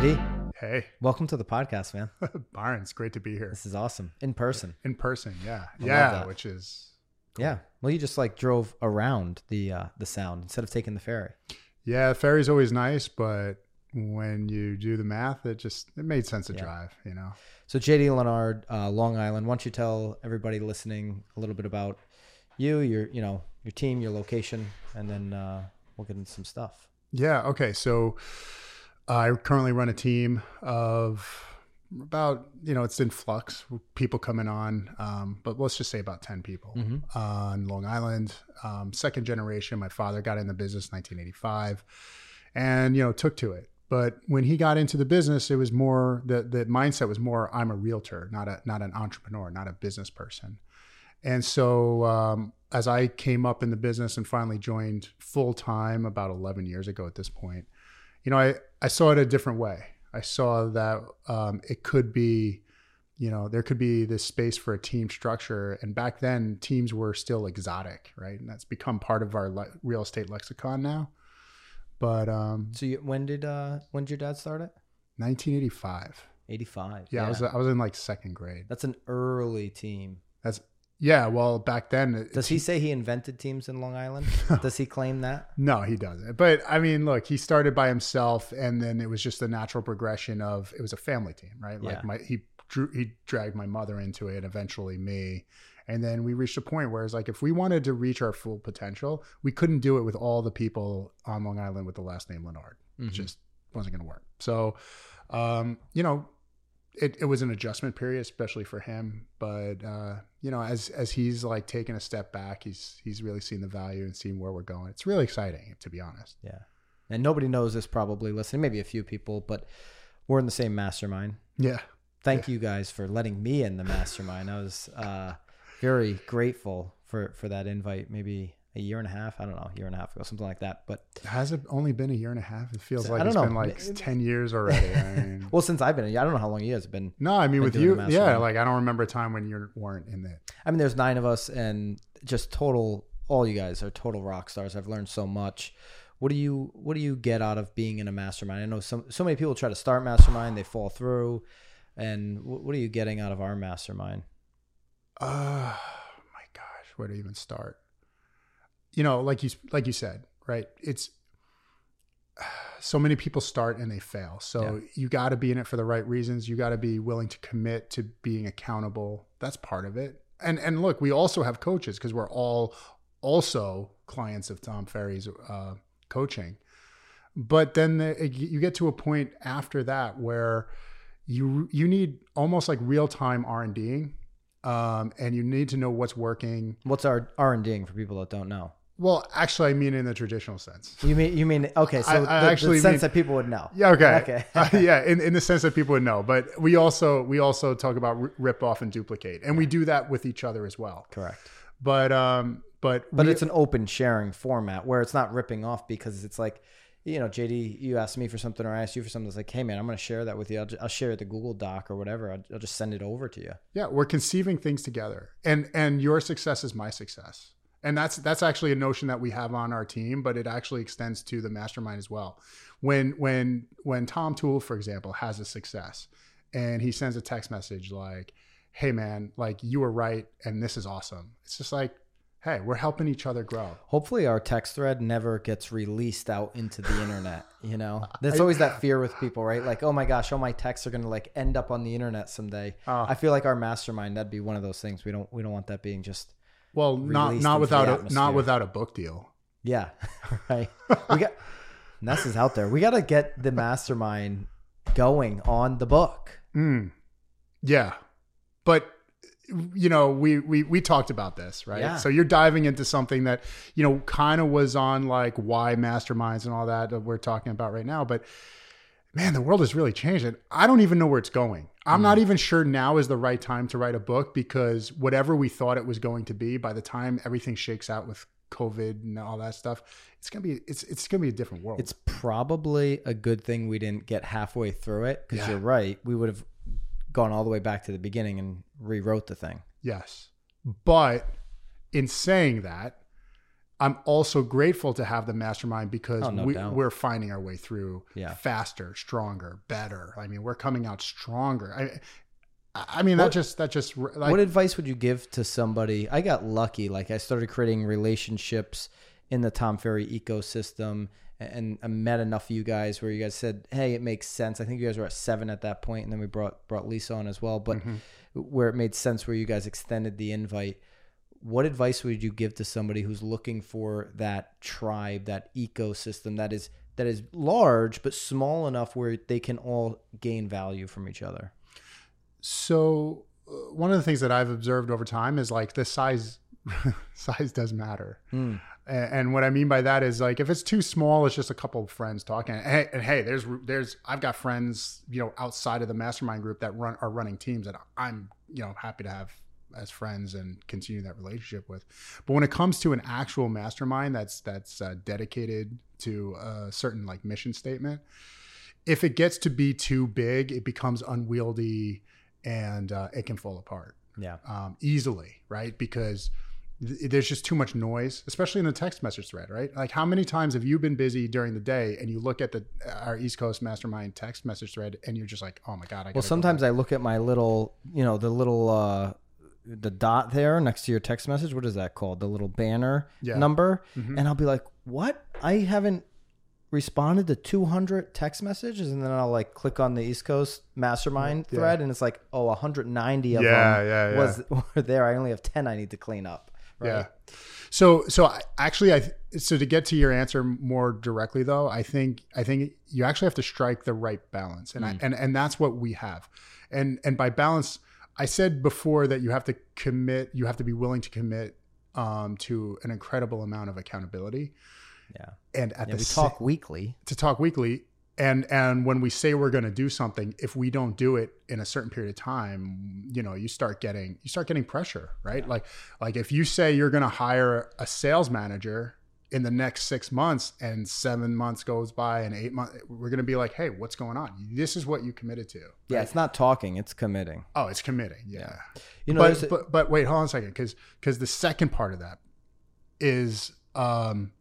JD, Hey, welcome to the podcast, man. Barnes, great to be here This is awesome in person. in person. Yeah, love yeah, that. which is Yeah. Well, you just like drove around the uh, the sound instead of taking the ferry. yeah. Ferry's always nice, but when you do the math, it just it made sense to Yeah. drive. You know. So JD Leonard, uh, Long Island. Why don't you tell everybody listening a little bit about you, your you know your team, your location, and then uh, we'll get into some stuff. Yeah. Okay. So I currently run a team of about you know it's in flux. People coming on, um, but let's just say about ten people Mm-hmm. on Long Island. Um, second generation. My father got in the business 1985, and you know took to it. But when he got into the business, it was more the the mindset was more I'm a realtor, not a not an entrepreneur, not a business person. And so um, as I came up in the business and finally joined full time about 11 years ago at this point, you know, I, I saw it a different way. I saw that um, it could be, you know, there could be this space for a team structure. And back then, teams were still exotic, right? And that's become part of our le- real estate lexicon now. But um, So you, when did uh, when did your dad start it? 1985. Eighty five. Yeah, I was I was in like second grade. That's an early team. That's yeah. Well, back then, it- Does he say he invented teams in Long Island? Does he claim that? No, he doesn't. But I mean, look, he started by himself, and then it was just a natural progression of it was a family team, right? Like Yeah. my he drew he dragged my mother into it, and eventually me, and then we reached a point where it's like if we wanted to reach our full potential, we couldn't do it with all the people on Long Island with the last name Leonard. It Mhm. just wasn't going to work. So, um, you know. It, it was an adjustment period, especially for him. But uh, you know, as as he's like taking a step back, he's he's really seen the value and seeing where we're going. It's really exciting, to be honest. Yeah. And nobody knows this probably listening, maybe a few people, but we're in the same mastermind. Yeah. Thank you guys for letting me in the mastermind. I was uh, very grateful for, for that invite, maybe a year and a half. I don't know, a year and a half ago, something like that. But Has it only been a year and a half? It feels So, like I don't it's know. been like Maybe- 10 years already. I mean, well, since I've been, I don't know how long you guys have been. no, I mean, with you, yeah, like I don't remember a time when you weren't in it. I mean, there's nine of us, and just total. All you guys are total rock stars. I've learned so much. What do you What do you get out of being in a mastermind? I know some so many people try to start mastermind, they fall through. And what are you getting out of our mastermind? Oh my gosh, where to even start? You know, like you like you said, right? It's so many people start and they fail. So you got to be in it for the right reasons. You got to be willing to commit to being accountable. That's part of it. And and look, we also have coaches because we're all also clients of Tom Ferry's uh, coaching. But then the, you get to a point after that where you you need almost like real time R and Ding um, and you need to know what's working. What's our R and Ding for people that don't know? Well, actually, I mean in the traditional sense. You mean you mean okay? So I- I the, actually the sense mean- that people would know. Yeah, okay, Okay. Uh, yeah, in, in the sense that people would know, but we also we also talk about rip off and duplicate, and we do that with each other as well. Correct. But um, but But we- it's an open sharing format where it's not ripping off because it's like, you know, JD, you asked me for something or I asked you for something. It's like, hey man, I'm going to share that with you. I'll, ju- I'll share the Google Doc or whatever. I'll, I'll just send it over to you. yeah, we're conceiving things together, and and your success is my success, and that's that's actually a notion that we have on our team, but it actually extends to the mastermind as well. When when when Tom Toole for example, has a success, and he sends a text message like, "Hey man, like you were right, and this is awesome." It's just like, hey, we're helping each other grow. Hopefully, our text thread never gets released out into the internet. You know, there's always that fear with people, right? Like, oh my gosh, all my texts are going to like end up on the internet someday. Oh. I feel like our mastermind that'd be one of those things. We don't we don't want that being just Well, not not without a atmosphere. not without a book deal. Yeah, right. We got Ness is out there. We got to get the mastermind going on the book. Mm. Yeah, but you know, we we we talked about this, right? Yeah. So you're diving into something that you know kind of was on like why masterminds and all that that we're talking about right now, but. Man, the world has really changed, and I don't even know where it's going. I'm not mm. even sure now is the right time to write a book because whatever we thought it was going to be, by the time everything shakes out with COVID and all that stuff, it's gonna be it's it's gonna be a different world. It's probably a good thing we didn't get halfway through it because Yeah. you're right. We would have gone all the way back to the beginning and rewrote the thing. Yes. But in saying that, I'm also grateful to have the mastermind because Oh, no we, we're finding our way through Yeah. faster, stronger, better. I mean, we're coming out stronger. I, I mean, that just that just like what advice would you give to somebody? I got lucky. Like I started creating relationships in the Tom Ferry ecosystem, and I met enough of you guys where you guys said, "Hey, it makes sense." I think you guys were at seven at that point, and then we brought brought Lisa on as well. But Mm-hmm. where it made sense, where you guys extended the invite. What advice would you give to somebody who's looking for that tribe, that ecosystem that is that is large but small enough where they can all gain value from each other? So uh, one of the things that I've observed over time is like the size size does matter. A- And what I mean by that is like if it's too small, it's just a couple of friends talking. And hey, and hey, there's there's I've got friends you know outside of the mastermind group that run are running teams that I'm you know happy to have as friends and continue that relationship with. But when it comes to an actual mastermind that's that's uh, dedicated to a certain like mission statement, if it gets to be too big, it becomes unwieldy and uh, it can fall apart Yeah. um, easily, right? Because th- there's just too much noise, especially in the text message thread, right? Like, how many times have you been busy during the day and you look at the our East Coast Mastermind text message thread and you're just like, oh my god, I Well, gotta go sometimes. I look at my little, you know, the little, uh, the dot there next to your text message. What is that called? The little banner Yeah. number. Mhm. And I'll be like, what? I haven't responded to 200 text messages. And then I'll like click on the East Coast Mastermind Yeah. thread and it's like, oh, 190 of Yeah, them was were there. I only have 10 I need to clean up. Right. Yeah. So so I, actually I so to get to your answer more directly though, I think I think you actually have to strike the right balance. And I, and and that's what we have. And and by balance I said before that you have to commit, you have to be willing to commit um, to an incredible amount of accountability. Yeah. And at Yeah, the we talk weekly. to talk weekly and and when we say we're going to do something if we don't do it in a certain period of time you know you start getting you start getting pressure right like like if you say you're going to hire a sales manager in the next six months and seven months goes by and eight months we're going to be like hey what's going on this is what you committed to Yeah. It's not talking, it's committing. oh it's committing yeah, You know, but, a- but but wait hold on a second because because the second part of that is um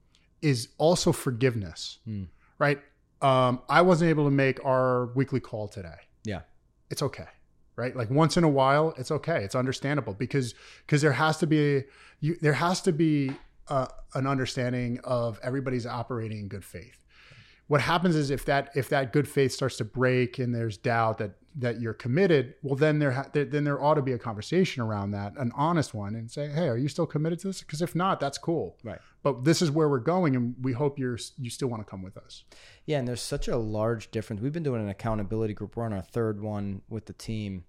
is also forgiveness Hmm. right um i wasn't able to make our weekly call today yeah. it's okay right like once in a while it's okay it's understandable because because there has to be you there has to be uh, an understanding of everybody's operating in good faith what happens is if that if that good faith starts to break and there's doubt that that you're committed well then there ha- there- then there ought to be a conversation around that an honest one and say hey are you still committed to this because if not that's cool Right. but this is where we're going and we hope you're you still want to come with us Yeah, and there's such a large difference. We've been doing an accountability group. We're on our third one with the team,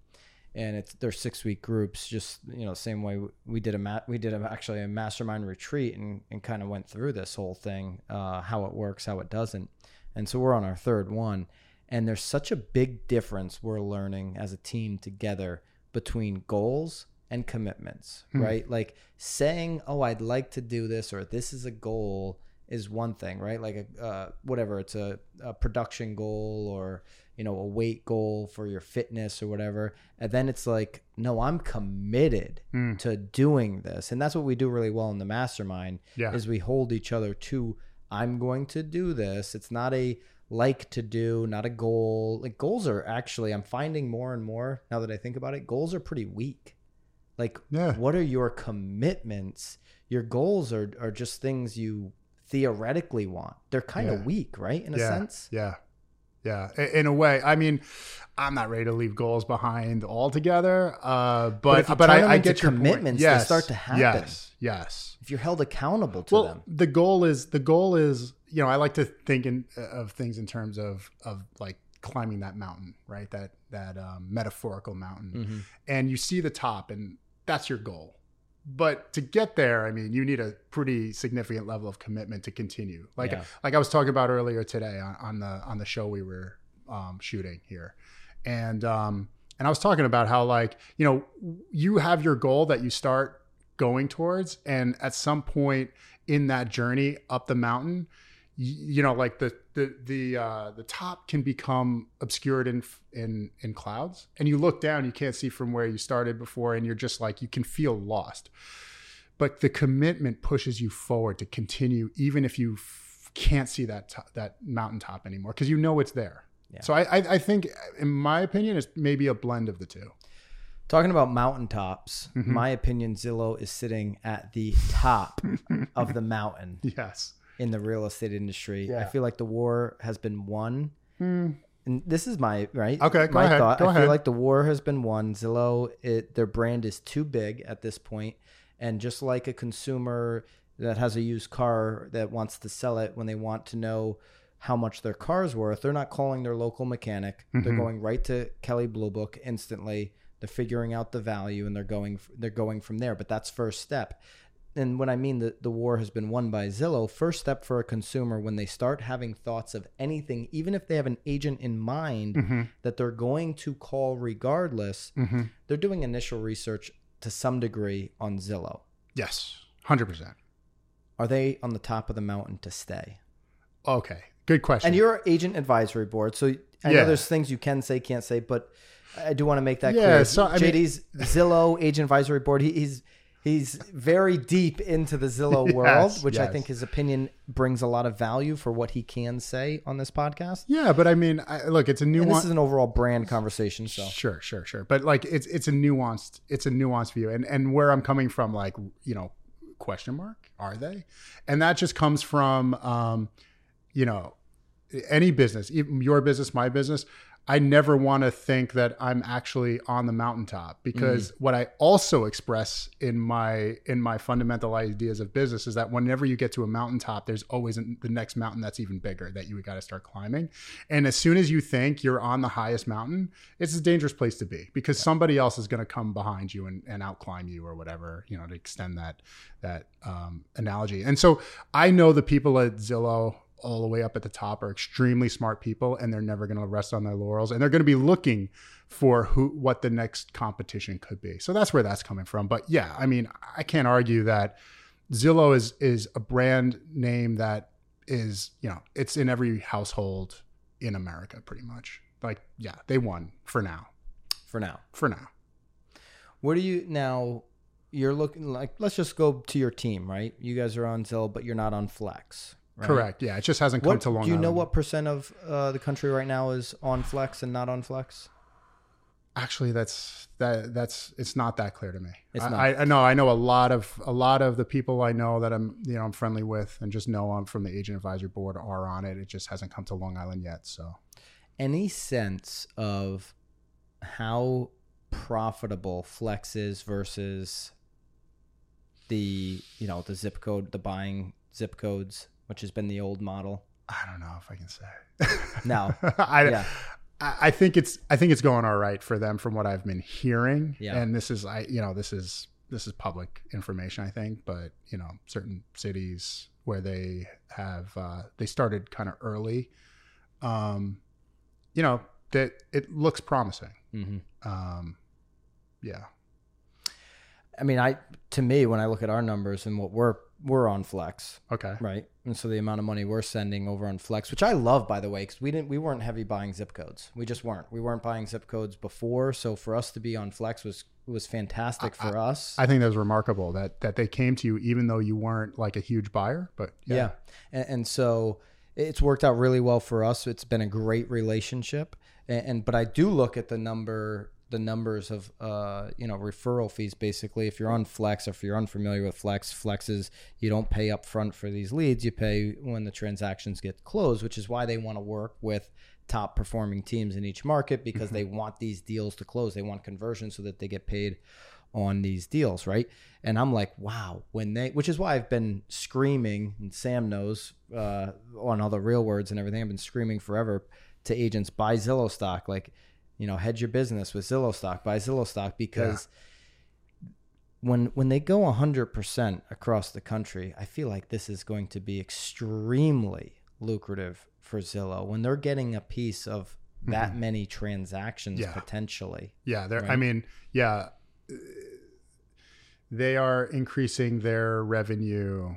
and it's they're six week groups. Just you know, same way we did a ma- we did a, actually a mastermind retreat and, and kind of went through this whole thing, uh, how it works, how it doesn't, and so we're on our third one, and there's such a big difference we're learning as a team together between goals and commitments, right? Like saying, "Oh, I'd like to do this," or "This is a goal." is one thing, right? Like a uh, whatever, it's a, a production goal or you know a weight goal for your fitness or whatever, and then it's like, no, I'm committed Mm. to doing this, and that's what we do really well in the mastermind. Yeah. is we hold each other to, I'm going to do this. It's not a like to do, not a goal. Like goals are actually, I'm finding more and more now that I think about it, goals are pretty weak. Like, Yeah. what are your commitments? Your goals are are just things you theoretically want. They're kind of Yeah. weak, right? In a yeah, sense. Yeah. Yeah. In a way. I mean, I'm not ready to leave goals behind altogether. Uh, but you but, I, I get your point. commitments, they start to happen. Yes. Yes. If you're held accountable to Well, them. the goal is the goal is you know I like to think in, of things in terms of of like climbing that mountain, right? That that um, metaphorical mountain, Mm-hmm. and you see the top, and that's your goal. But to get there, I mean, you need a pretty significant level of commitment to continue. Like Yeah. like I was talking about earlier today on, on the on the show we were um, shooting here, and um, and I was talking about how like you know you have your goal that you start going towards, and at some point in that journey up the mountain, you, you know like the the the uh, the top can become obscured in in in clouds, and you look down, you can't see from where you started before, and you're just like you can feel lost but the commitment pushes you forward to continue, even if you f- can't see that to- that mountaintop anymore, because you know it's there. Yeah. So I, I I think, in my opinion, it's maybe a blend of the two. Talking about mountaintops, Mm-hmm. my opinion, Zillow is sitting at the top of the mountain Yes. In the real estate industry. I feel like the war has been won. And this is my right. Okay, go my ahead, Thought. I ahead. feel like the war has been won. Zillow, it, their brand is too big at this point, and just like a consumer that has a used car that wants to sell it when they want to know how much their car's worth, they're not calling their local mechanic. Mm-hmm. They're going right to Kelley Blue Book instantly. They're figuring out the value and they're going they're going from there. But that's first step and when I mean that the war has been won by Zillow, first step for a consumer when they start having thoughts of anything, even if they have an agent in mind Mm-hmm. that they're going to call regardless, they're doing initial research to some degree on Zillow. Yes. Hundred percent. Are they on the top of the mountain to stay? Okay. Good question. And you're agent advisory board, so I Yeah. know there's things you can say, can't say, but I do want to make that Yeah, clear. so, I mean- JD's Zillow agent advisory board, he, he's he's very deep into the Zillow Yes, world, which I think his opinion brings a lot of value for what he can say on this podcast. yeah, but I mean, I, look, it's a And this is an overall brand conversation, so Sure, sure, sure. But like it's it's a nuanced it's a nuanced view. And and where I'm coming from, like, you know, question mark, are they? And that just comes from um, you know, any business, even your business, my business. I never want to think that I'm actually on the mountaintop because what I also express in my in my fundamental ideas of business is that whenever you get to a mountaintop, there's always an- the next mountain that's even bigger that you got to start climbing. And as soon as you think you're on the highest mountain, it's a dangerous place to be because somebody else is going to come behind you and, and outclimb you or whatever, you know, to extend that that um, analogy. And so I know the people at Zillow all the way up at the top are extremely smart people and they're never going to rest on their laurels and they're going to be looking for who what the next competition could be. So that's where that's coming from. But yeah, I mean, I can't argue that Zillow is is a brand name that is, you know, it's in every household in America pretty much. Like, yeah, they won for now. for now. For now. What do you now? You're looking like let's just go to your team, right? You guys are on Zillow, but you're not on Flex. Right? Correct. Yeah, it just hasn't come What, to Long Island. do you know Island. what percent of uh, the country right now is on Flex and not on Flex? Actually, that's that that's it's not that clear to me. It's not. I, I know I know a lot of a lot of the people I know that I'm you know I'm friendly with and just know I'm from the agent advisory board are on it. It just hasn't come to Long Island yet. So any sense of how profitable flex is versus the you know the zip code the buying zip codes which has been the old model I don't know if I can say. No. I, Yeah. I think it's I think it's going all right for them from what I've been hearing. Yeah. And this is I you know this is this is public information I think, but you know certain cities where they have uh, they started kind of early, um, you know that it looks promising. mm-hmm. Um, yeah. i mean i to me when i look at our numbers and what we're we're on flex Okay. right and so the amount of money we're sending over on flex which i love by the way because we didn't we weren't heavy buying zip codes we just weren't we weren't buying zip codes before so for us to be on flex was was fantastic for us I think that was remarkable that that they came to you even though you weren't like a huge buyer, but Yeah. yeah. And, and so it's worked out really well for us. It's been a great relationship. And, and but I do look at the number the numbers of uh, you know referral fees basically. If you're on flex or if you're unfamiliar with flex flex is you don't pay up front for these leads. You pay when the transactions get closed which is why they want to work with top performing teams in each market because they want these deals to close. They want conversion so that they get paid on these deals, right? And I'm like, wow, when they, which is why I've been screaming, and Sam knows uh, on all the real words and everything, I've been screaming forever to agents buy Zillow stock, like, you know, hedge your business with Zillow stock, buy Zillow stock because when when they go 100% across the country, I feel like this is going to be extremely lucrative for Zillow when they're getting a piece of that many transactions Yeah. potentially. Yeah, they're. I mean, yeah, uh, they are increasing their revenue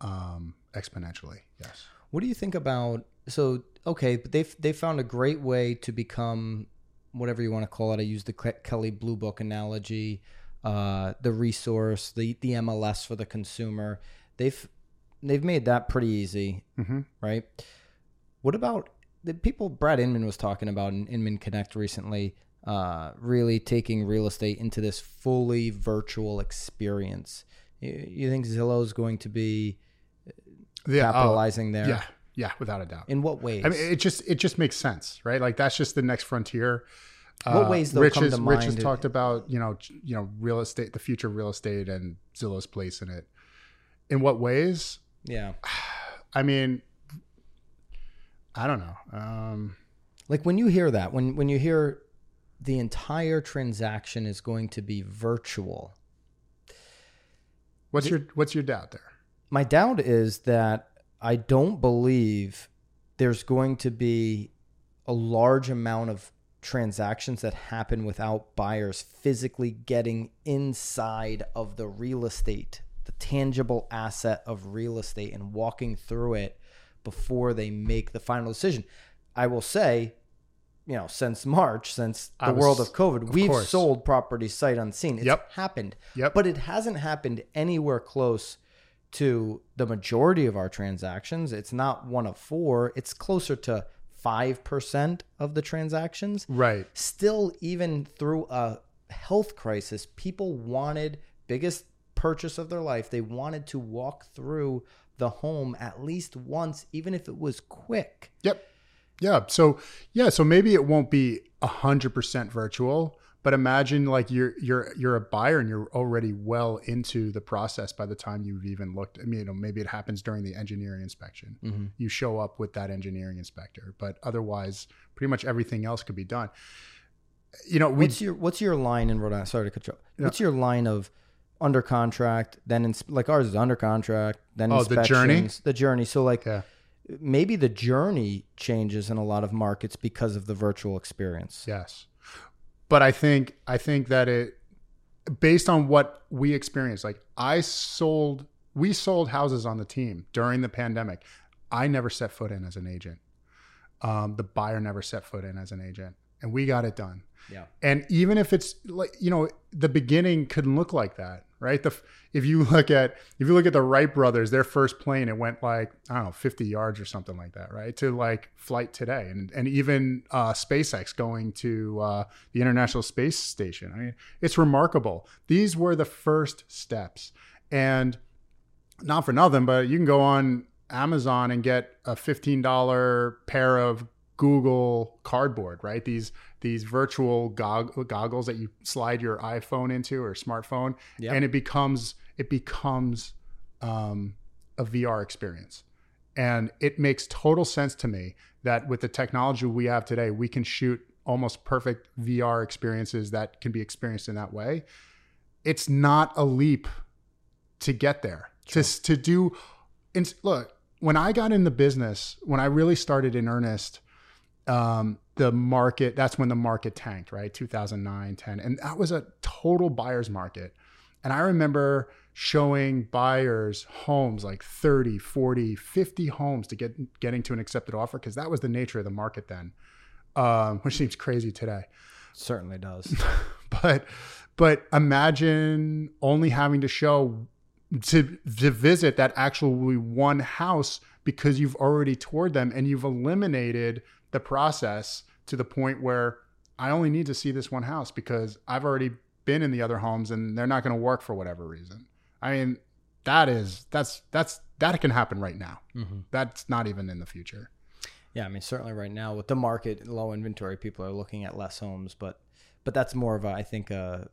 um, exponentially. Yes. What do you think about so okay, but they've they found a great way to become whatever you want to call it. I use the Kelley Blue Book analogy. uh, the resource, the the MLS for the consumer. They've they've made that pretty easy, hmm right? What about the people Brad Inman was talking about in Inman Connect recently? Uh, really taking real estate into this fully virtual experience. You, you think Zillow is going to be Yeah, oh, capitalizing there? yeah, yeah, without a doubt. In what ways? I mean, it just it just makes sense, right? Like that's just the next frontier. What ways, though, Rich come has, to Rich has talked about you know you know real estate, the future of real estate, and Zillow's place in it. In what ways? yeah. I mean, I don't know. Um, Like when you hear that, when when you hear the entire transaction is going to be virtual, what's your what's your doubt there? my doubt is that I don't believe there's going to be a large amount of transactions that happen without buyers physically getting inside of the real estate, the tangible asset of real estate, and walking through it before they make the final decision. I will say, you know, since March, since the was- world of COVID, we've course. sold properties sight unseen. It's Yep. happened. Yep. But it hasn't happened anywhere close to the majority of our transactions. It's not one of four, it's closer to 5% of the transactions. Right. Still, even through a health crisis, people wanted biggest purchase of their life. They wanted to walk through the home at least once, even if it was quick. Yep. Yeah. So yeah. So maybe it won't be a hundred percent virtual, but imagine like you're you're you're a buyer and you're already well into the process by the time you've even looked. I mean, you know, maybe it happens during the engineering inspection. Mm-hmm. You show up with that engineering inspector, but otherwise, pretty much everything else could be done. You know, What's your what's your line in Rhode Island? Sorry to cut you off. What's your line of under contract, then ins- like ours is under contract, then Oh, the journey? the journey. So like yeah. maybe the journey changes in a lot of markets because of the virtual experience. Yes. But I think I think that it based on what we experienced, like I sold we sold houses on the team during the pandemic. I never set foot in as an agent. Um, the buyer never set foot in as an agent. And we got it done. Yeah. And even if it's like you know, the beginning couldn't look like that, right? The if you look at if you look at the Wright brothers, their first plane, it went like I don't know, fifty yards or something like that, right? To like flight today, and and even uh, SpaceX going to uh, the International Space Station. I mean, it's remarkable. These were the first steps, and not for nothing, but you can go on Amazon and get a fifteen dollar pair of Google Cardboard, right? These these virtual gog- goggles that you slide your iPhone into or smartphone, Yeah. and it becomes it becomes um, a VR experience. And it makes total sense to me that with the technology we have today, we can shoot almost perfect VR experiences that can be experienced in that way. It's not a leap to get there. To to do, and look, when I got in the business, when I really started in earnest, um, the market that's when the market tanked right? 2009 10 and that was a total buyer's market. And i remember showing buyers homes like 30 40 50 homes to get getting to an accepted offer because that was the nature of the market then um, which seems crazy today. Certainly does. but but imagine only having to show to to visit that actually one house because you've already toured them and you've eliminated the process to the point where I only need to see this one house because I've already been in the other homes and they're not going to work for whatever reason. I mean, that is that's that's that can happen right now. mm-hmm. That's not even in the future. Yeah, I mean certainly right now with the market low inventory, people are looking at less homes, but but that's more of a I think a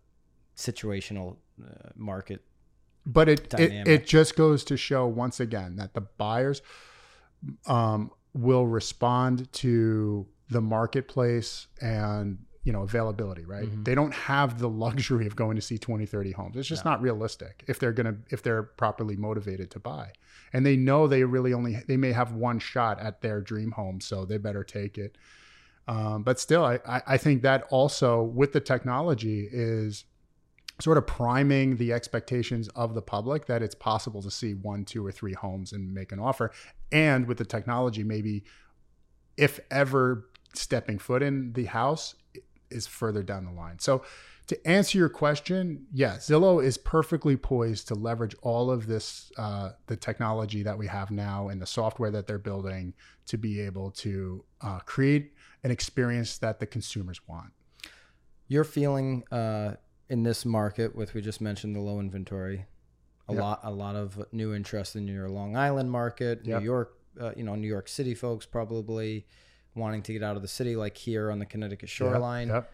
situational uh, market. But it, it it just goes to show once again that the buyers um, will respond to the marketplace and you know availability right? Mhm. they don't have the luxury of going to see 20 30 homes. It's just No. not realistic if they're gonna if they're properly motivated to buy. And they know they really only they may have one shot at their dream home so they better take it. Um, but still I, I I think that also with the technology is sort of priming the expectations of the public that it's possible to see one, two, or three homes and make an offer. And with the technology, maybe if ever stepping foot in the house is further down the line. So to answer your question, yeah, Zillow is perfectly poised to leverage all of this, uh, the technology that we have now and the software that they're building to be able to uh, create an experience that the consumers want. You're feeling uh, in this market with we just mentioned the low inventory, a Yep. lot a lot of new interest in your Long Island market, Yep. New York, uh, you know, New York City folks probably wanting to get out of the city, like here on the Connecticut shoreline. Yep, yep.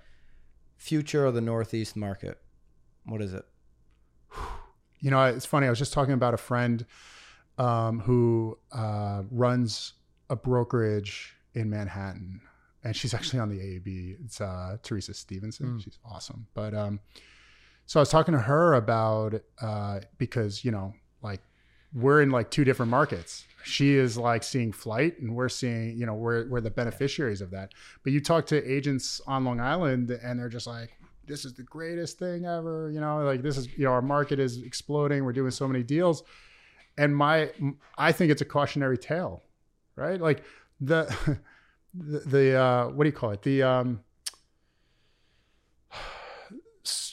Future of the Northeast market, what is it? You know, it's funny. I was just talking about a friend um, who uh, runs a brokerage in Manhattan, and she's actually on the AAB. It's uh, Teresa Stevenson. Mm. She's awesome. But um, so I was talking to her about uh, because you know, like we're in like two different markets. She is like seeing flight, and we're seeing you know we're we're the beneficiaries of that. But you talk to agents on Long Island, and they're just like, this is the greatest thing ever. You know, like this is, you know, our market is exploding. We're doing so many deals. And my, I think it's a cautionary tale, right? Like the, the, the uh, what do you call it? The, um,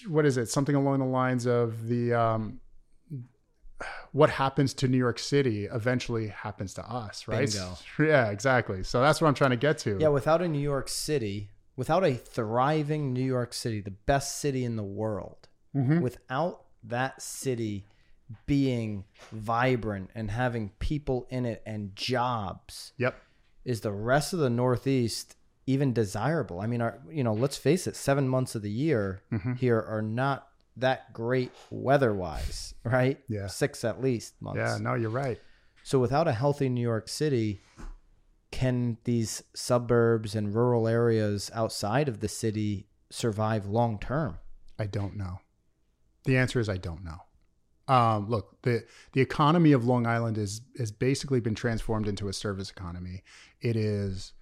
what is it? Something along the lines of the, um, what happens to New York City eventually happens to us, right? Bingo. Yeah, exactly. So that's what I'm trying to get to. Yeah, without a New York City, without a thriving New York City, the best city in the world, Mhm. without that city being vibrant and having people in it and jobs, Yep. Is the rest of the Northeast even desirable? I mean, our, you know, let's face it, seven months of the year Mhm. here are not that great weather-wise, right? Yeah. six at least months. Yeah. No, you're right. So without a healthy New York City, can these suburbs and rural areas outside of the city survive long term? I don't know. The answer is I don't know. Um, look, the the economy of Long Island is has basically been transformed into a service economy. It is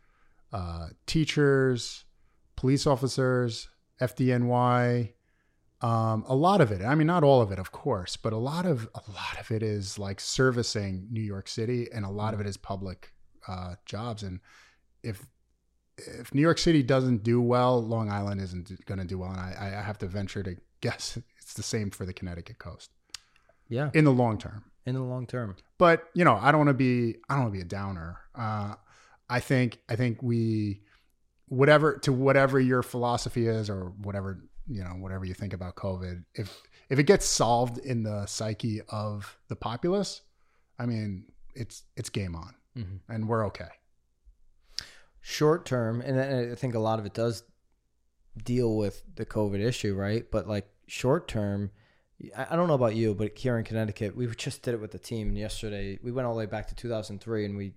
uh, teachers, police officers, FDNY, um, a lot of it. I mean, not all of it, of course, but a lot of a lot of it is like servicing New York City, and a lot of it is public uh, jobs. And if if New York City doesn't do well, Long Island isn't going to do well, and I, I have to venture to guess it's the same for the Connecticut coast Yeah, in the long term. in the long term. But you know, I don't want to be I don't want to be a downer. Uh, I think I think we whatever to whatever your philosophy is or whatever you know whatever you think about COVID, if if it gets solved in the psyche of the populace, I mean it's it's game on, Mhm. and we're okay. Short term, and I think a lot of it does deal with the COVID issue, right? But like short term, I I don't know about you, but here in Connecticut, we just did it with the team yesterday. We went all the way back to 2003 and we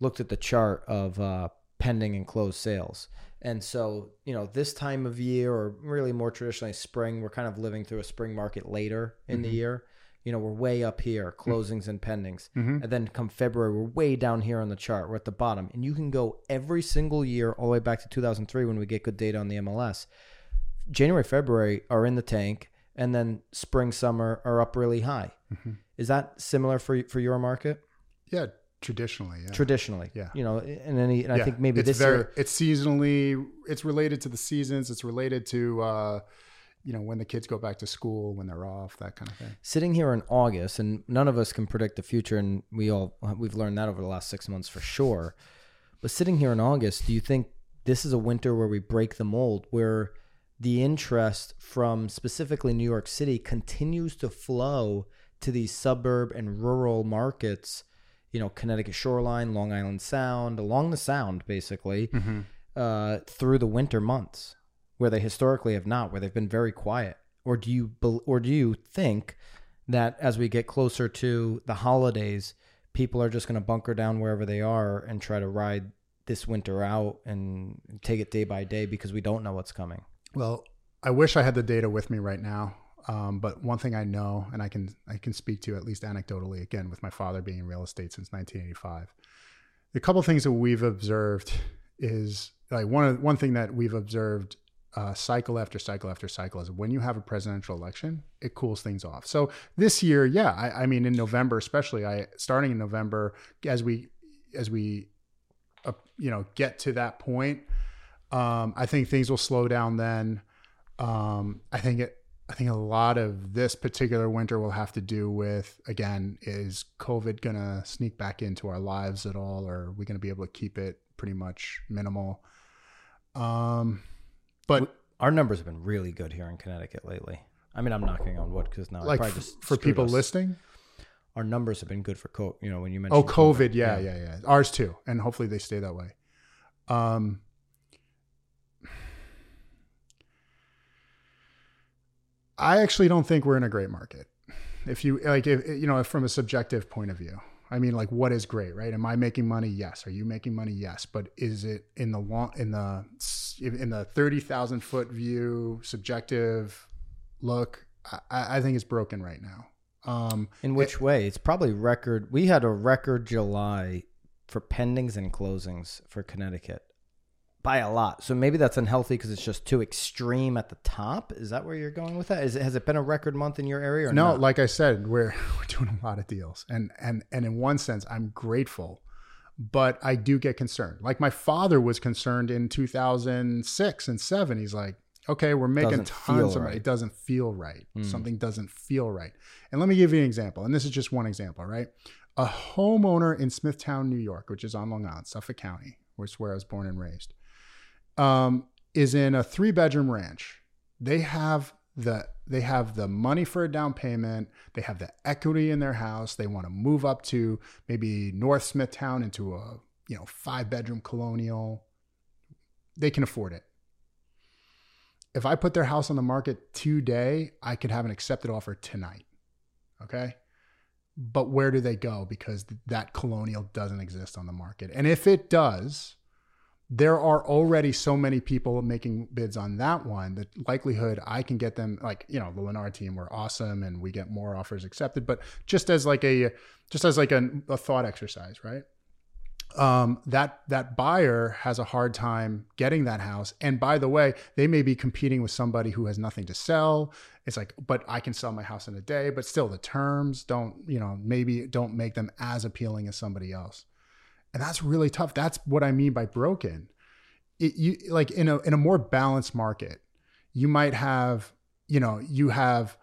looked at the chart of uh, pending and closed sales. And so, you know, this time of year, or really more traditionally spring, we're kind of living through a spring market later in the Mhm. year. You know, we're way up here, closings and pendings. Mhm. And then come February, we're way down here on the chart. We're at the bottom. And you can go every single year, all the way back to 2003 when we get good data on the MLS. January, February are in the tank, and then spring, summer are up really high. Mhm. Is that similar for for your market Yeah, traditionally, yeah. traditionally? Yeah. You know, and any, and I think maybe it's this very, year, it's seasonally it's related to the seasons it's related to uh you know when the kids go back to school when they're off that kind of thing sitting here in August, and none of us can predict the future, and we all we've learned that over the last six months for sure. But sitting here in August, do you think this is a winter where we break the mold, where the interest from specifically New York City continues to flow to these suburb and rural markets? You know, Connecticut shoreline, Long Island Sound, along the Sound, basically, uh, through the winter months, where they historically have not, where they've been very quiet? Or do you or do you think that as we get closer to the holidays, people are just going to bunker down wherever they are and try to ride this winter out and take it day by day because we don't know what's coming? Well i wish i had the data with me right now um, but one thing i know and i can i can speak to at least anecdotally again with my father being in real estate since 1985 the couple things that we've observed is like one one thing that we've observed uh, cycle after cycle after cycle is when you have a presidential election, it cools things off. So this year, yeah, I, I mean in November, especially, I starting in November as we as we uh, you know get to that point, um, I think things will slow down then. Um, I think it. I think a lot of this particular winter will have to do with again is COVID gonna sneak back into our lives at all, or are we gonna be able to keep it pretty much minimal? Um, but Our numbers have been really good here in Connecticut lately. I mean, I'm knocking on wood because now I like probably just for people us. listening, our numbers have been good for co. You know, when you mentioned oh COVID, yeah, yeah, yeah, ours too, and hopefully they stay that way. Um, I actually don't think we're in a great market. If you like, if you know, from a subjective point of view, I mean, like, what is great, right? Am I making money? Yes. Are you making money? Yes. But is it in the long, in the in the thirty thousand foot view, subjective look? I, I think it's broken right now. Um, In which way? It's probably record. We had a record July for pendings and closings for Connecticut by a lot. So maybe that's unhealthy because it's just too extreme at the top. Is that where you're going with that? Is it, has it been a record month in your area or no, not? like I said, we're we're doing a lot of deals, and and and in one sense, I'm grateful, but I do get concerned. Like my father was concerned in 2006 and seven. He's like, okay, we're making Doesn't tons of money. right. It doesn't feel right. Mm. Something doesn't feel right. And let me give you an example. And this is just one example, right? A homeowner in Smithtown, New York, which is on Long Island, Suffolk County, which is where I was born and raised, um, is in a three bedroom ranch. They have the they have the money for a down payment. They have the equity in their house. They want to move up to maybe North Smithtown into a you know five bedroom colonial. They can afford it. If I put their house on the market today, I could have an accepted offer tonight. Okay. But where do they go? Because that colonial doesn't exist on the market. And if it does, there are already so many people making bids on that one. The likelihood I can get them, like you know, the Leonard team were awesome, and we get more offers accepted. But just as like a, just as like a, a thought exercise, right? Um, that that buyer has a hard time getting that house. And by the way, they may be competing with somebody who has nothing to sell. It's like, but I can sell my house in a day. But still, the terms don't, you know, maybe don't make them as appealing as somebody else and that's really tough. That's what i mean by broken. It, you like in a in a more balanced market you might have you know you have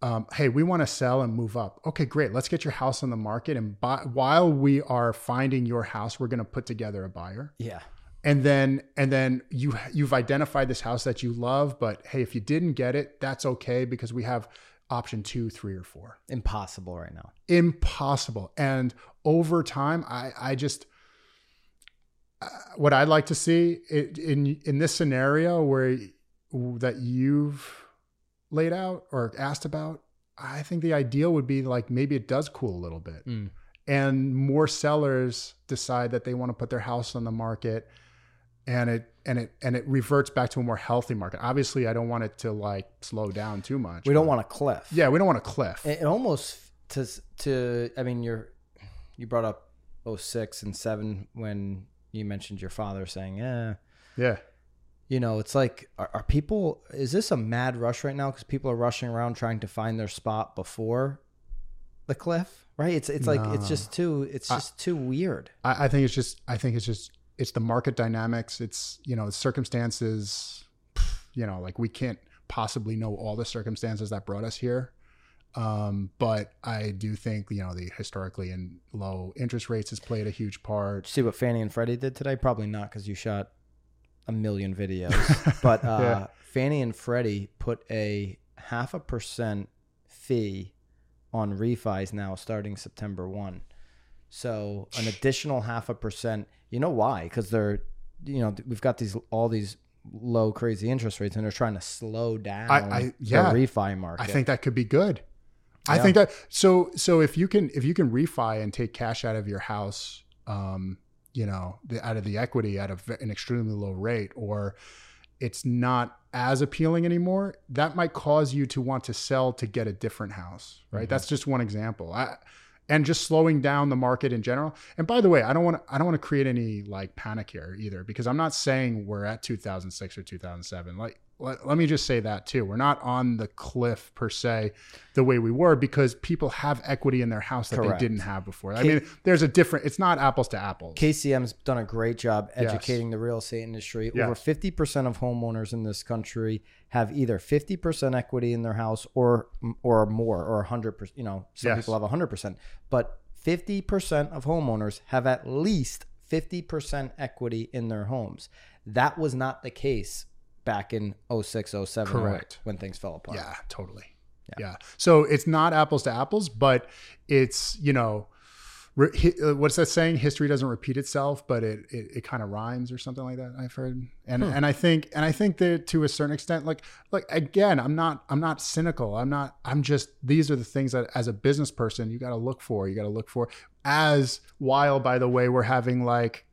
um, hey we want to sell and move up. Okay great. Let's get your house on the market and buy, while we are finding your house we're going to put together a buyer. Yeah. and then and then you you've identified this house that you love but hey if you didn't get it that's okay because we have option two three or four Impossible right now. impossible. And over time, I, I just, uh, what I'd like to see it, in in this scenario where that you've laid out or asked about, I think the ideal would be like maybe it does cool a little bit, Mm. and more sellers decide that they want to put their house on the market, and it and it and it reverts back to a more healthy market. Obviously, I don't want it to like slow down too much. We don't want a cliff. Yeah, we don't want a cliff. It, it almost to to I mean you're you brought up 06 and 7 when you mentioned your father saying, "Yeah, yeah. you know, it's like are, are people is this a mad rush right now cuz people are rushing around trying to find their spot before the cliff?" Right? It's it's like it's just too it's I- just too weird. I, I think it's just I think it's just it's the market dynamics. It's you know circumstances. You know, like we can't possibly know all the circumstances that brought us here. Um, but I do think you know the historically and low interest rates has played a huge part. See what Fannie and Freddie did today? Probably not cuz you shot a million videos. but uh Yeah. Fannie and Freddie put a half a percent fee on refis now starting September 1. So an additional half a percent. You know why? Because they're, you know, we've got these all these low crazy interest rates, and they're trying to slow down I- I- yeah. the refi market. I think that could be good. I think that so so if you can if you can refi and take cash out of your house, um, you know, the, out of the equity at a, an extremely low rate, or it's not as appealing anymore, that might cause you to want to sell to get a different house, right? Mhm. That's just one example. I, and just slowing down the market in general. And by the way, I don't want to I don't want to create any like panic here either because I'm not saying we're at 2006 or 2007. Like let, let me just say that too. We're not on the cliff per se the way we were because people have equity in their house that Correct. they didn't have before. I mean, there's a different, it's not apples to apples. KCM's done a great job Yes. educating the real estate industry. Yes. Over 50% of homeowners in this country have either 50% equity in their house or or more or 100%, you know, some Yes. people have 100%, but 50% of homeowners have at least 50% equity in their homes. That was not the case back in 06, 07 Correct. when things fell apart. Yeah, totally. Yeah. yeah. So it's not apples to apples, but it's, you know, re- uh, what's that saying? History doesn't repeat itself, but it it, it kind of rhymes or something like that. I've heard, and and I think and I think that to a certain extent, like like again, I'm not I'm not cynical. I'm not. I'm just these are the things that as a business person you got to look for. You got to look for. As while by the way, we're having like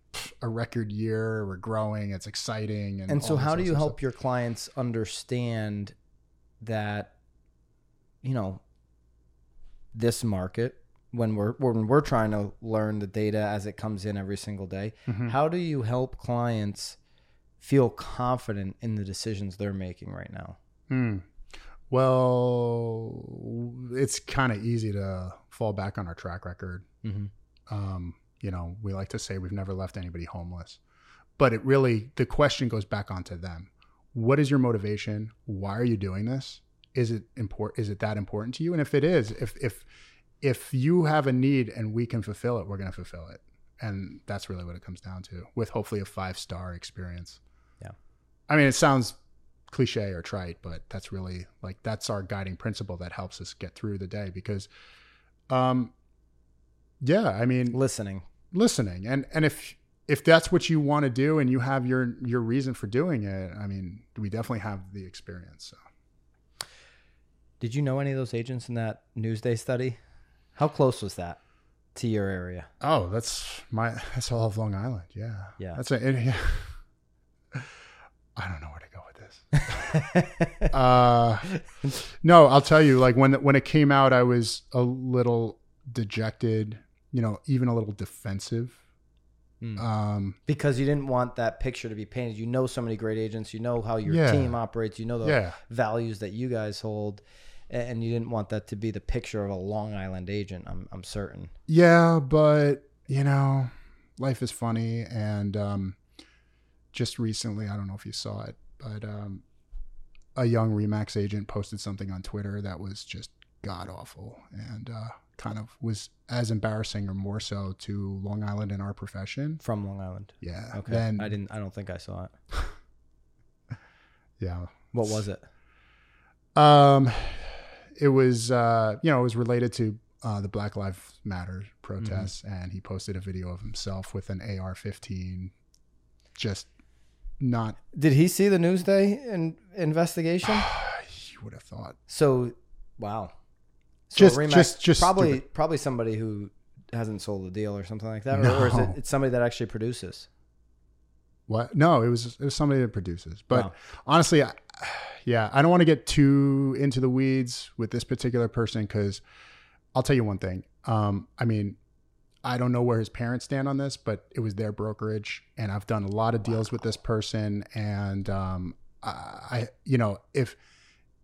a record year. We're growing. It's exciting. And And so, how do you stuff. help your clients understand that, you know, this market when we're when we're trying to learn the data as it comes in every single day? Mhm. How do you help clients feel confident in the decisions they're making right now? Hmm. Well, it's kind of easy to fall back on our track record. Mhm. Um, you know, we like to say we've never left anybody homeless, but it really the question goes back onto them. What is your motivation? Why are you doing this? Is it important? Is it that important to you? And if it is, if if if you have a need and we can fulfill it, we're going to fulfill it. And that's really what it comes down to, with hopefully a five star experience. Yeah. I mean, it sounds cliche or trite, but that's really like that's our guiding principle that helps us get through the day because, um, yeah, I mean, Listening. Listening and and if if that's what you want to do and you have your your reason for doing it, I mean, we definitely have the experience. So. Did you know any of those agents in that Newsday study? How close was that to your area? Oh, that's my that's all of Long Island. Yeah, Yeah. That's a it, yeah. I don't know where to go with this. uh, no, I'll tell you. Like when when it came out, I was a little dejected. You know, even a little defensive. Hmm. Um, because you didn't want that picture to be painted. You know so many great agents. You know how your Yeah. team operates. You know the yeah, values that you guys hold, and you didn't want that to be the picture of a Long Island agent. I'm I'm certain. yeah, but you know, life is funny, and um, just recently, I don't know if you saw it, but um, a young Remax agent posted something on Twitter that was just god awful and uh, kind of was as embarrassing or more so to Long Island in our profession. From Long Island. Yeah. Okay. Then I didn't. I don't think I saw it. yeah. What was it? Um, it was uh, you know, it was related to uh, the Black Lives Matter protests, and he posted a video of himself with an AR-15, just not. Did he see the Newsday in, investigation? you would have thought. So, wow. So Just- Remax- just- just probably stupid. probably somebody who hasn't sold a deal or something like that, or, or is it it's somebody that actually produces? What? No, it was it was somebody that produces. But Wow. honestly, I, yeah, I don't want to get too into the weeds with this particular person because I'll tell you one thing. Um, I mean, I don't know where his parents stand on this, but it was their brokerage, and I've done a lot of deals with this person, and um, I, I, you know, if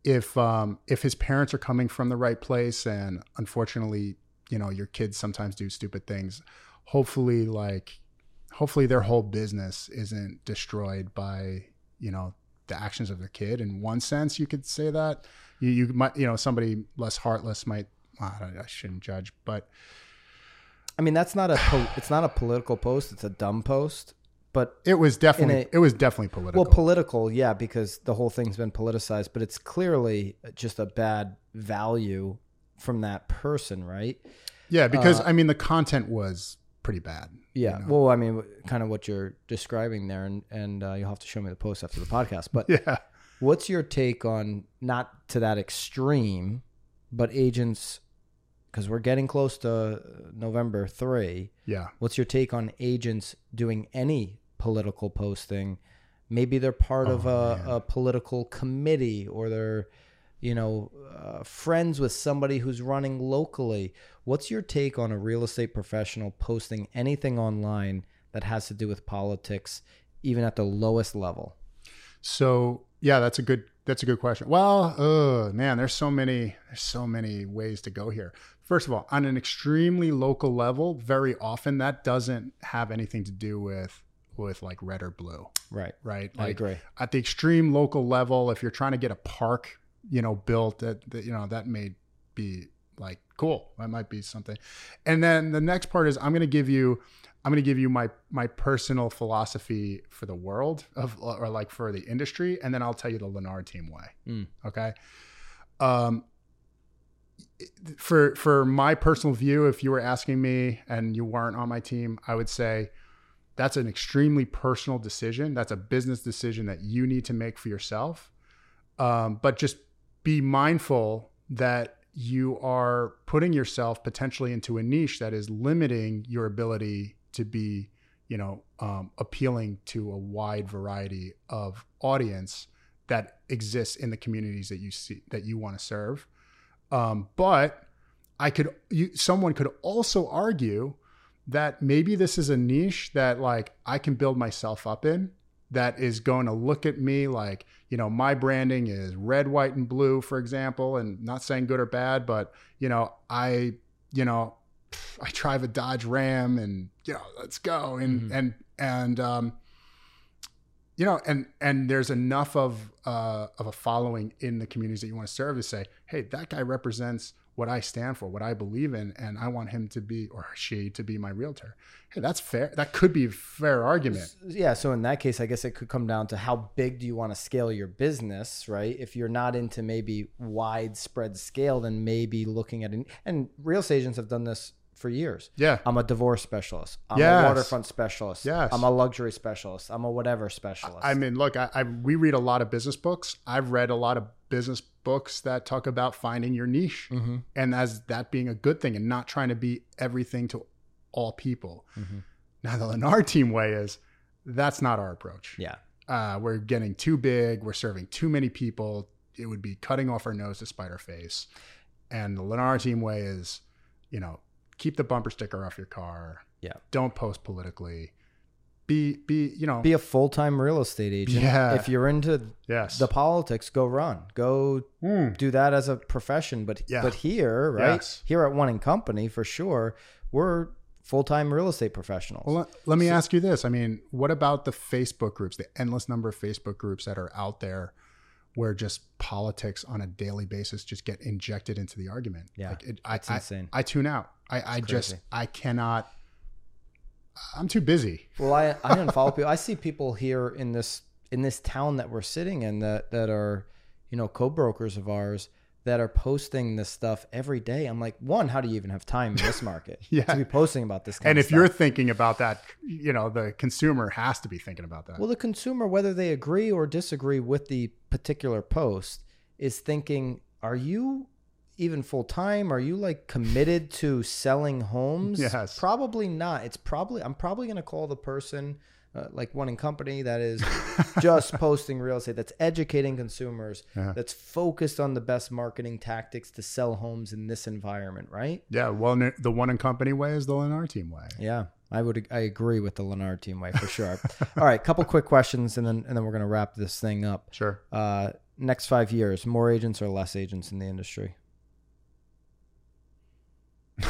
if um, if his parents are coming from the right place, and unfortunately, you know, your kids sometimes do stupid things. Hopefully, like hopefully their whole business isn't destroyed by you know the actions of their kid in one sense you could say that you, you might you know somebody less heartless might well, I shouldn't judge but I mean, that's not a po- it's not a political post. It's a dumb post, but it was definitely a- it was definitely political well, political, yeah, because the whole thing's been politicized. But it's clearly just a bad value from that person, right? yeah because uh, i mean the content was pretty bad Yeah. know? Well, I mean, kind of what you're describing there, and and uh, you'll have to show me the post after the podcast. But yeah what's your take on not to that extreme, but agents? Because we're getting close to November three. yeah What's your take on agents doing any political posting? Maybe they're part of Oh, a, a political committee or they're, you know, uh, friends with somebody who's running locally. What's your take on a real estate professional posting anything online that has to do with politics, even at the lowest level? so Yeah, that's a good that's a good question. Well, oh man, there's so many there's so many ways to go here. First of all, on an extremely local level, very often that doesn't have anything to do with with like red or blue, Right. right? I agree. at the extreme local level, if you're trying to get a park, you know, built, that, that you know that may be like cool. That might be something. And then the next part is I'm going to give you, I'm going to give you my my personal philosophy for the world of or like for the industry, and then I'll tell you the Leonard team way. Mm. Okay. Um. For for my personal view, if you were asking me and you weren't on my team, I would say that's an extremely personal decision. That's a business decision that you need to make for yourself. Um, but just be mindful that you are putting yourself potentially into a niche that is limiting your ability to be, you know, um, appealing to a wide variety of audience that exists in the communities that you see that you want to serve. Um, but I could, you, someone could also argue that maybe this is a niche that like I can build myself up in that is going to look at me like, you know, my branding is red, white, and blue, for example, and not saying good or bad, but you know, I, you know, I drive a Dodge Ram and you know, let's go. And Mhm. and and um you know, and and there's enough of uh, of a following in the communities that you want to serve to say, hey, that guy represents what I stand for, what I believe in, and I want him to be or she to be my realtor. Hey, that's fair. That could be a fair argument. Yeah, so in that case, I guess it could come down to how big do you want to scale your business, right? If you're not into maybe widespread scale, then maybe looking at an and real estate agents have done this for years. Yeah, I'm a divorce specialist. I'm Yes. a waterfront specialist. Yes. I'm a luxury specialist. I'm a whatever specialist. I mean, look, I, I we read a lot of business books. I've read a lot of business books that talk about finding your niche, mm-hmm. and as that being a good thing, and not trying to be everything to all people. Mm-hmm. Now, the Leonard team way is that's not our approach. Yeah. uh, we're getting too big. We're serving too many people. It would be cutting off our nose to spite our face. And the Leonard team way is, you know, keep the bumper sticker off your car. Yeah. Don't post politically. Be be you know Be a full time real estate agent. Yeah. If you're into yes the politics, go run. Go Mm. do that as a profession. But Yeah. but here, right? Yes. Here at One and Company, for sure, we're full time real estate professionals. Well, let, let me So- ask you this. I mean, what about the Facebook groups, the endless number of Facebook groups that are out there where just politics on a daily basis just get injected into the argument? Yeah, Like it, I, it's I, insane. I tune out. I, I just. I cannot, I'm too busy. Well, I I unfollow people. I see people here in this in this town that we're sitting in that that are you know co-brokers of ours that are posting this stuff every day. I'm like, one, how do you even have time in this market Yeah. to be posting about this? And if you're thinking about that, you know, the consumer has to be thinking about that. well, the consumer, whether they agree or disagree with the particular post, is thinking, are you even full time? Are you like committed to selling homes? Yes. Probably not. It's probably I'm probably going to call the person uh, like one in company that is just posting real estate that's educating consumers Yeah. that's focused on the best marketing tactics to sell homes in this environment, right? yeah. Well, the one in company way is the Leonard team way. Yeah. I would I agree with the Leonard team way for sure. All right, couple quick questions and then and then we're going to wrap this thing up. Sure. Uh, next 5 years, more agents or less agents in the industry?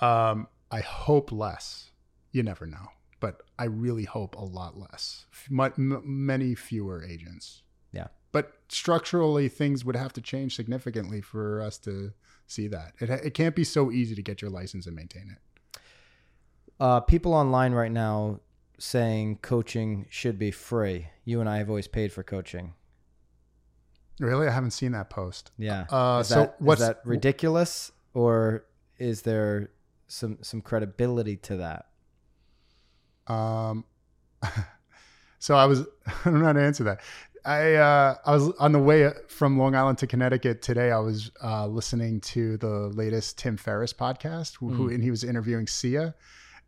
Um, I hope less. You never know, but I really hope a lot less. Mu- m- many fewer agents. Yeah. But structurally, things would have to change significantly for us to see that. It, it can't be so easy to get your license and maintain it. Uh, people online right now saying coaching should be free. You and I have always paid for coaching. Really, I haven't seen that post. Yeah. Uh, so that, is what's that ridiculous or is there some some credibility to that? Um, so I was, I don't know how to answer that. I uh, I was on the way from Long Island to Connecticut today. I was uh, listening to the latest Tim Ferriss podcast, who, who and he was interviewing Sia,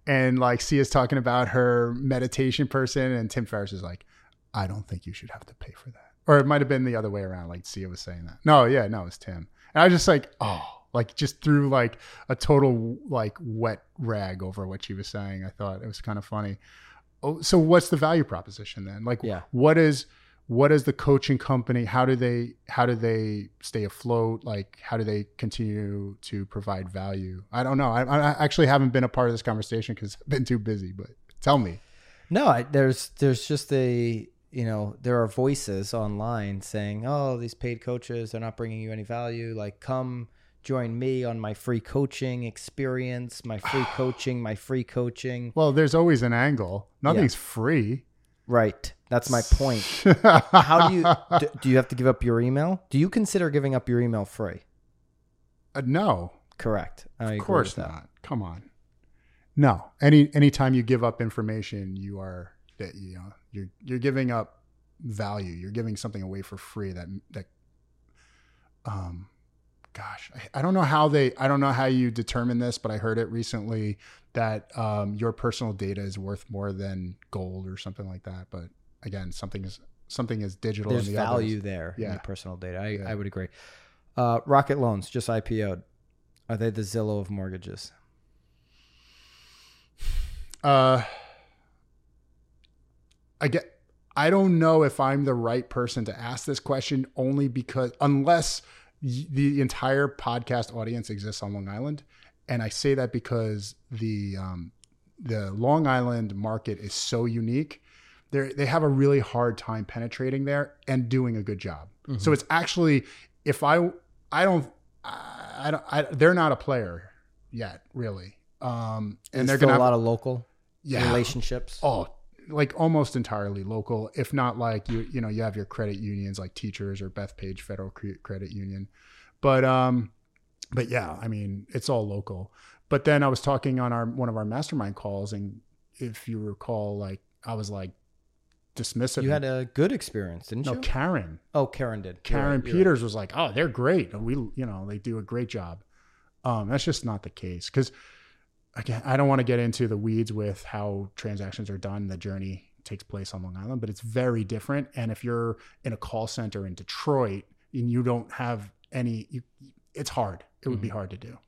and like Sia's talking about her meditation person, and Tim Ferriss is like, "I don't think you should have to pay for that," or it might have been the other way around. Like Sia was saying that. No, yeah, no, it was Tim, and I was just like, "Oh." Like just threw like a total like wet rag over what she was saying. I thought it was kind of funny. Oh, so what's the value proposition then? Like, Yeah. what is what is the coaching company how do they how do they stay afloat like how do they continue to provide value i don't know i, I actually haven't been a part of this conversation because i've been too busy but tell me No, I, there's there's just a you know there are voices online saying, oh, these paid coaches they're not bringing you any value. Like, come join me on my free coaching experience, my free coaching, my free coaching. well there's always an angle nothing's free Right, that's my point. How do you do, do you have to give up your email? Do you consider giving up your email free? Uh, no Correct. I of course not come on no any anytime you give up information you are that you know you're you're giving up value you're giving something away for free that that um gosh I, I don't know how they i don't know how you determine this but i heard it recently that um your personal data is worth more than gold or something like that but again something is something is digital There's the others- value there in Yeah. the personal data. I, Yeah. I would agree. Uh, Rocket Loans just IPO'd. Are they the Zillow of mortgages? Uh, I get. I don't know if I'm the right person to ask this question, only because unless the entire podcast audience exists on Long Island, and I say that because the um, the Long Island market is so unique. They they have a really hard time penetrating there and doing a good job. So it's actually if I I don't I, don't I, they're not a player yet really. Um, and And they're gonna a lot of local yeah relationships. oh like almost entirely local if not like you you know you have your credit unions like teachers or bethpage federal credit union but um but yeah i mean it's all local but then i was talking on our one of our mastermind calls and if you recall like i was like dismissive You had a good experience, didn't no you? No, Karen Oh, Karen did. Karen right, you're right. Peters was like, "Oh, they're great. We, you know, they do a great job." Um, that's just not the case because, again, I don't want to get into the weeds with how transactions are done. The journey takes place on Long Island, but it's very different. And if you're in a call center in Detroit and you don't have any, you, it's hard. It would be Mm-hmm. hard to do.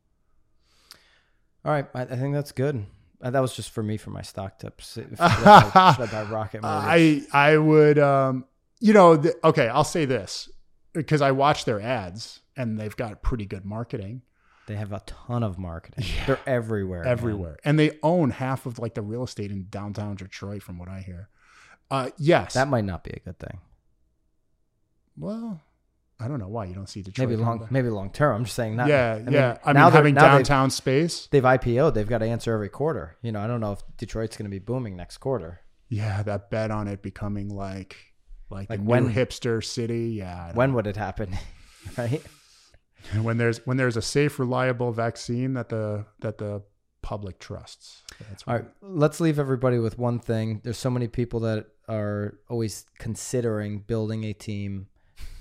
All right, I, I think that's good. Uh, that was just for me for my stock tips. If- should, I should I buy Rocket Mortgage? I I would um you know th- okay I'll say this because I watch their ads and they've got pretty good marketing they have a ton of marketing. They're everywhere. man. everywhere and they own half of like the real estate in downtown Detroit from what I hear. Uh yes. That might not be a good thing. well I don't know why you don't see Detroit. Maybe long, maybe long term. I'm just saying not. yeah, I mean, yeah. I now mean having now they've- downtown space. They've IPO'd. They've got to answer every quarter. You know, I don't know if Detroit's going to be booming next quarter. Yeah, that bet on it becoming like like, Like when- new hipster city. Yeah. I When would it happen? right? And when there's when there's a safe, reliable vaccine that the that the public trusts. That's All right, let's leave everybody with one thing. There's so many people that are always considering building a team.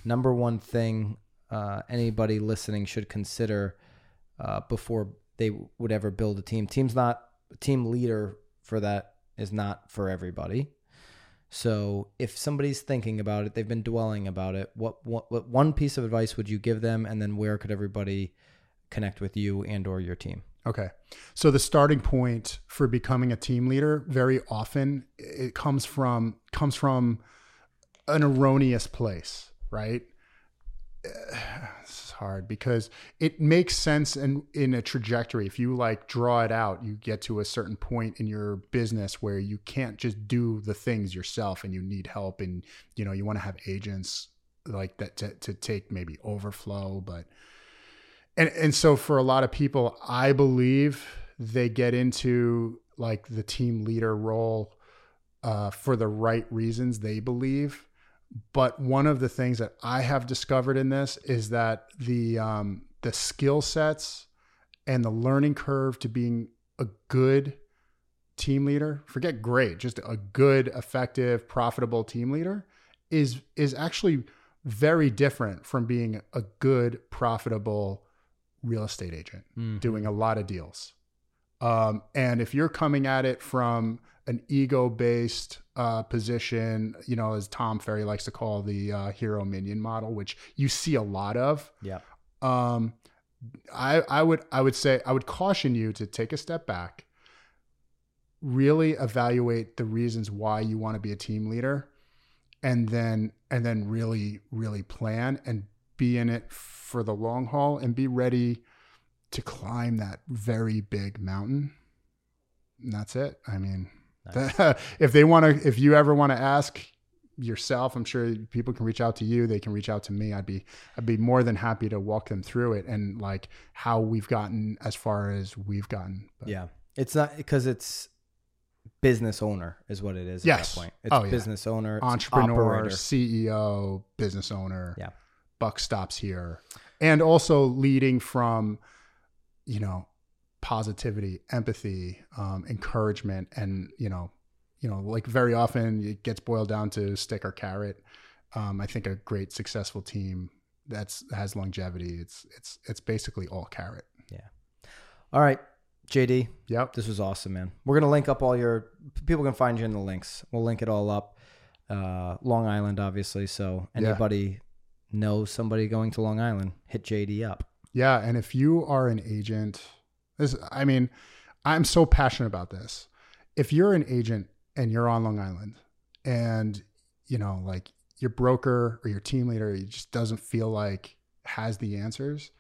Number one thing uh, anybody listening should consider uh, before they would ever build a team. Team's not team leader for that is not for everybody. So if somebody's thinking about it, they've been dwelling about it. What, what what one piece of advice would you give them, and then where could everybody connect with you and or your team? Okay. So the starting point for becoming a team leader very often it comes from comes from an erroneous place, right? Hard because it makes sense in in a trajectory. If you like draw it out, you get to a certain point in your business where you can't just do the things yourself and you need help and you know, you want to have agents like that to, to take maybe overflow, but and and so for a lot of people i believe they get into like the team leader role uh, for the right reasons they believe but one of the things that i have discovered in this is that the um, the skill sets and the learning curve to being a good team leader forget great just a good effective profitable team leader is is actually very different from being a good profitable real estate agent doing a lot of deals. Um, and if you're coming at it from an ego based uh, position, you know, as Tom Ferry likes to call the uh, hero minion model, which you see a lot of, Yeah. um, I, I would I would say I would caution you to take a step back, really evaluate the reasons why you want to be a team leader, and then and then really really plan and be in it for the long haul and be ready to climb that very big mountain. And that's it. I mean, Nice. if they want to, if you ever want to ask yourself, I'm sure people can reach out to you. They can reach out to me. I'd be, I'd be more than happy to walk them through it and like how we've gotten as far as we've gotten. But Yeah. It's not because it's business owner is what it is at Yes. that point. Oh, it's Oh, yeah. business owner, Entrepreneur, operator. CEO, business owner. Yeah. Buck stops here. And also leading from, you know, positivity, empathy, um, encouragement, and you know, you know, like very often it gets boiled down to stick or carrot. Um, I think a great successful team that's has longevity. It's it's it's basically all carrot. Yeah. All right, JD, Yep. this was awesome, man. We're gonna link up all your people can find you in the links. We'll link it all up. Uh, Long Island, obviously. So Yeah. anybody knows somebody going to Long Island, hit JD up. Yeah, and if you are an agent, this I mean, I'm so passionate about this. If you're an agent and you're on Long Island and you know, like your broker or your team leader just doesn't feel like has the answers,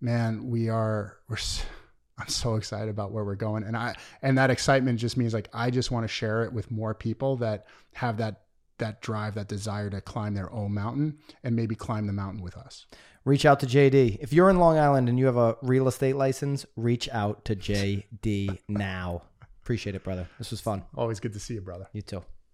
man, we are we're I'm so excited about where we're going and I and that excitement just means like I just want to share it with more people that have that that drive, that desire to climb their own mountain and maybe climb the mountain with us. Reach out to JD. If you're in Long Island and you have a real estate license, reach out to JD now. Appreciate it, brother. This was fun. Always good to see you, brother. You too.